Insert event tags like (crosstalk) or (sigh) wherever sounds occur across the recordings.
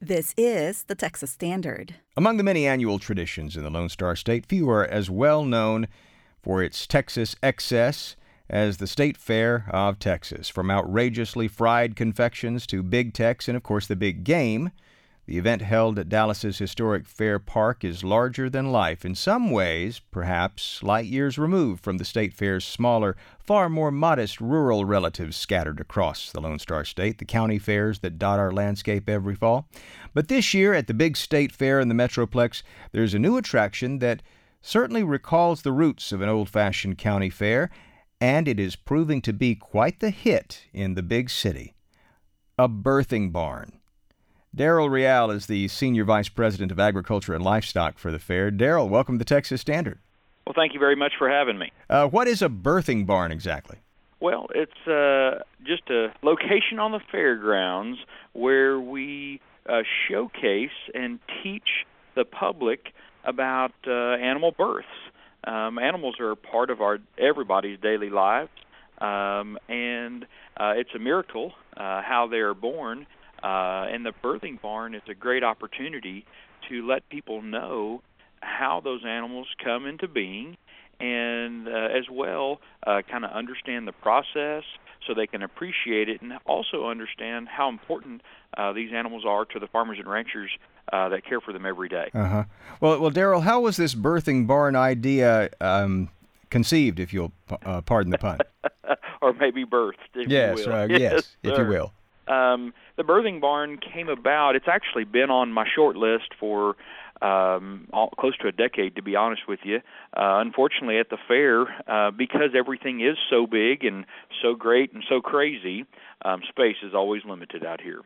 This is the Texas Standard. Among the many annual traditions in the Lone Star State, few are as well known for its Texas excess as the State Fair of Texas. From outrageously fried confections to big Tex and, of course, the big game, the event held at Dallas's historic Fair Park is larger than life, in some ways, perhaps light years removed from the State Fair's smaller, far more modest rural relatives scattered across the Lone Star State, the county fairs that dot our landscape every fall. But this year, at the big State Fair in the Metroplex, there's a new attraction that certainly recalls the roots of an old fashioned county fair, and it is proving to be quite the hit in the big city. A birthing barn. Daryl Real is the Senior Vice President of Agriculture and Livestock for the fair. Daryl, welcome to Texas Standard. Well, thank you very much for having me. Uh, what is a birthing barn exactly? Well, it's uh, just a location on the fairgrounds where we uh, showcase and teach the public about uh, animal births. Um, animals are part of our everybody's daily lives, um, and uh, it's a miracle uh, how they are born uh, and the birthing barn is a great opportunity to let people know how those animals come into being and uh, as well uh, kind of understand the process so they can appreciate it and also understand how important uh, these animals are to the farmers and ranchers uh, that care for them every day. Uh-huh. Well, well, Daryl, how was this birthing barn idea um, conceived, if you'll uh, pardon the pun? (laughs) or maybe birthed, if yes, you will. Uh, (laughs) yes, yes if you will. Um, the birthing barn came about. It's actually been on my short list for um, all, close to a decade, to be honest with you. Uh, unfortunately, at the fair, uh, because everything is so big and so great and so crazy, um, space is always limited out here.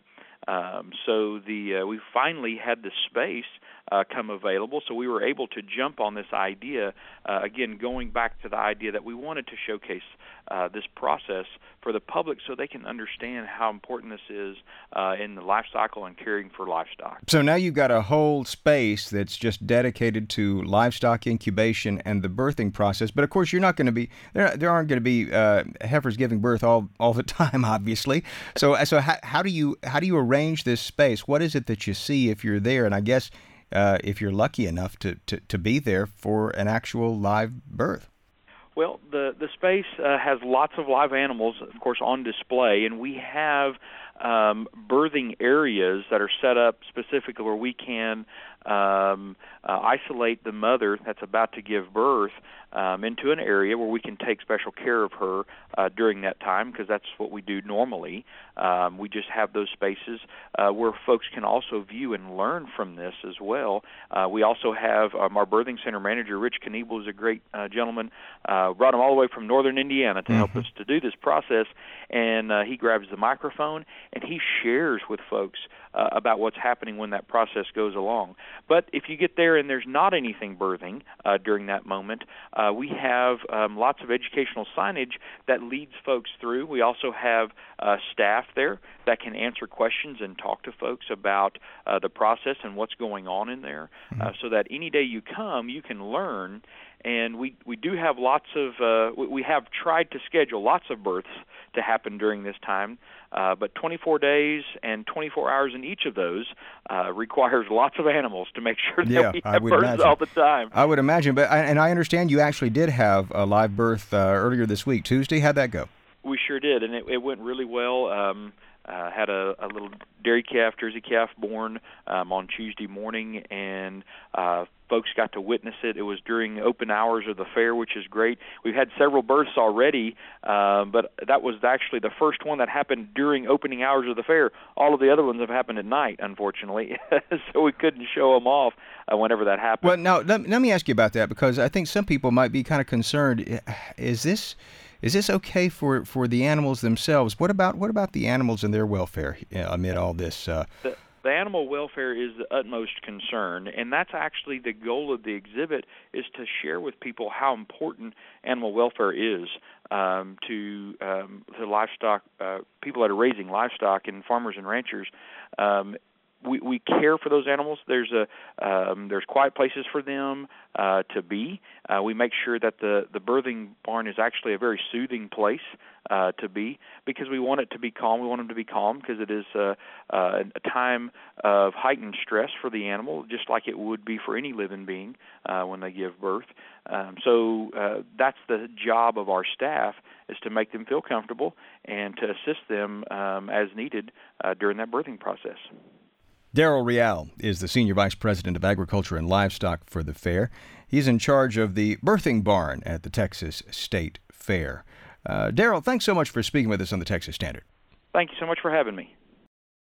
Um, so the uh, we finally had the space uh, come available, so we were able to jump on this idea. Uh, again, going back to the idea that we wanted to showcase uh, this process for the public so they can understand how important this is uh, in the life cycle and caring for livestock. So now you've got a whole space that's just dedicated to livestock incubation and the birthing process. But of course, you're not going to be there. There aren't going to be uh, heifers giving birth all all the (laughs) time, obviously. So so how, how do you how do you arrange this space? What is it that you see if you're there? And I guess uh, if you're lucky enough to, to, to be there for an actual live birth. Well, the the space uh, has lots of live animals, of course, on display, and we have um, birthing areas that are set up specifically where we can um, uh, isolate the mother that's about to give birth um, into an area where we can take special care of her uh, during that time because that's what we do normally. Um, we just have those spaces uh, where folks can also view and learn from this as well. Uh, we also have um, our birthing center manager, Rich Kniebel, is a great uh, gentleman. Uh, brought him all the way from northern Indiana to mm-hmm. help us to do this process, and uh, he grabs the microphone and he shares with folks uh, about what's happening when that process goes along. But if you get there and there's not anything birthing uh, during that moment, uh, we have um, lots of educational signage that leads folks through. We also have uh, staff there that can answer questions and talk to folks about uh, the process and what's going on in there, mm-hmm. uh, so that any day you come, you can learn and we we do have lots of uh, we have tried to schedule lots of births to happen during this time, uh, but 24 days and 24 hours in each of those uh, requires (laughs) lots of animals to make sure that yeah, we have births imagine. all the time. I would imagine, but and I understand you actually did have a live birth uh, earlier this week, Tuesday. How'd that go? We sure did, and it, it went really well. Um, uh, had a, a little dairy calf, Jersey calf born um, on Tuesday morning, and uh, folks got to witness it. It was during open hours of the fair, which is great. We've had several births already, uh, but that was actually the first one that happened during opening hours of the fair. All of the other ones have happened at night, unfortunately, (laughs) so we couldn't show them off uh, whenever that happened. Well, now let, let me ask you about that because I think some people might be kind of concerned. Is this is this okay for, for the animals themselves? What about what about the animals and their welfare amid all this? Uh, the, the animal welfare is the utmost concern, and that's actually the goal of the exhibit is to share with people how important animal welfare is um, to um, to livestock uh, people that are raising livestock and farmers and ranchers. Um, we, we care for those animals. There's a um, there's quiet places for them uh, to be. Uh, we make sure that the the birthing barn is actually a very soothing place uh, to be because we want it to be calm. We want them to be calm because it is uh, uh, a time of heightened stress for the animal, just like it would be for any living being uh, when they give birth. Um, so uh, that's the job of our staff is to make them feel comfortable and to assist them um, as needed uh, during that birthing process. Daryl Real is the Senior Vice President of Agriculture and Livestock for the fair. He's in charge of the birthing barn at the Texas State Fair. Uh, Daryl, thanks so much for speaking with us on the Texas Standard. Thank you so much for having me.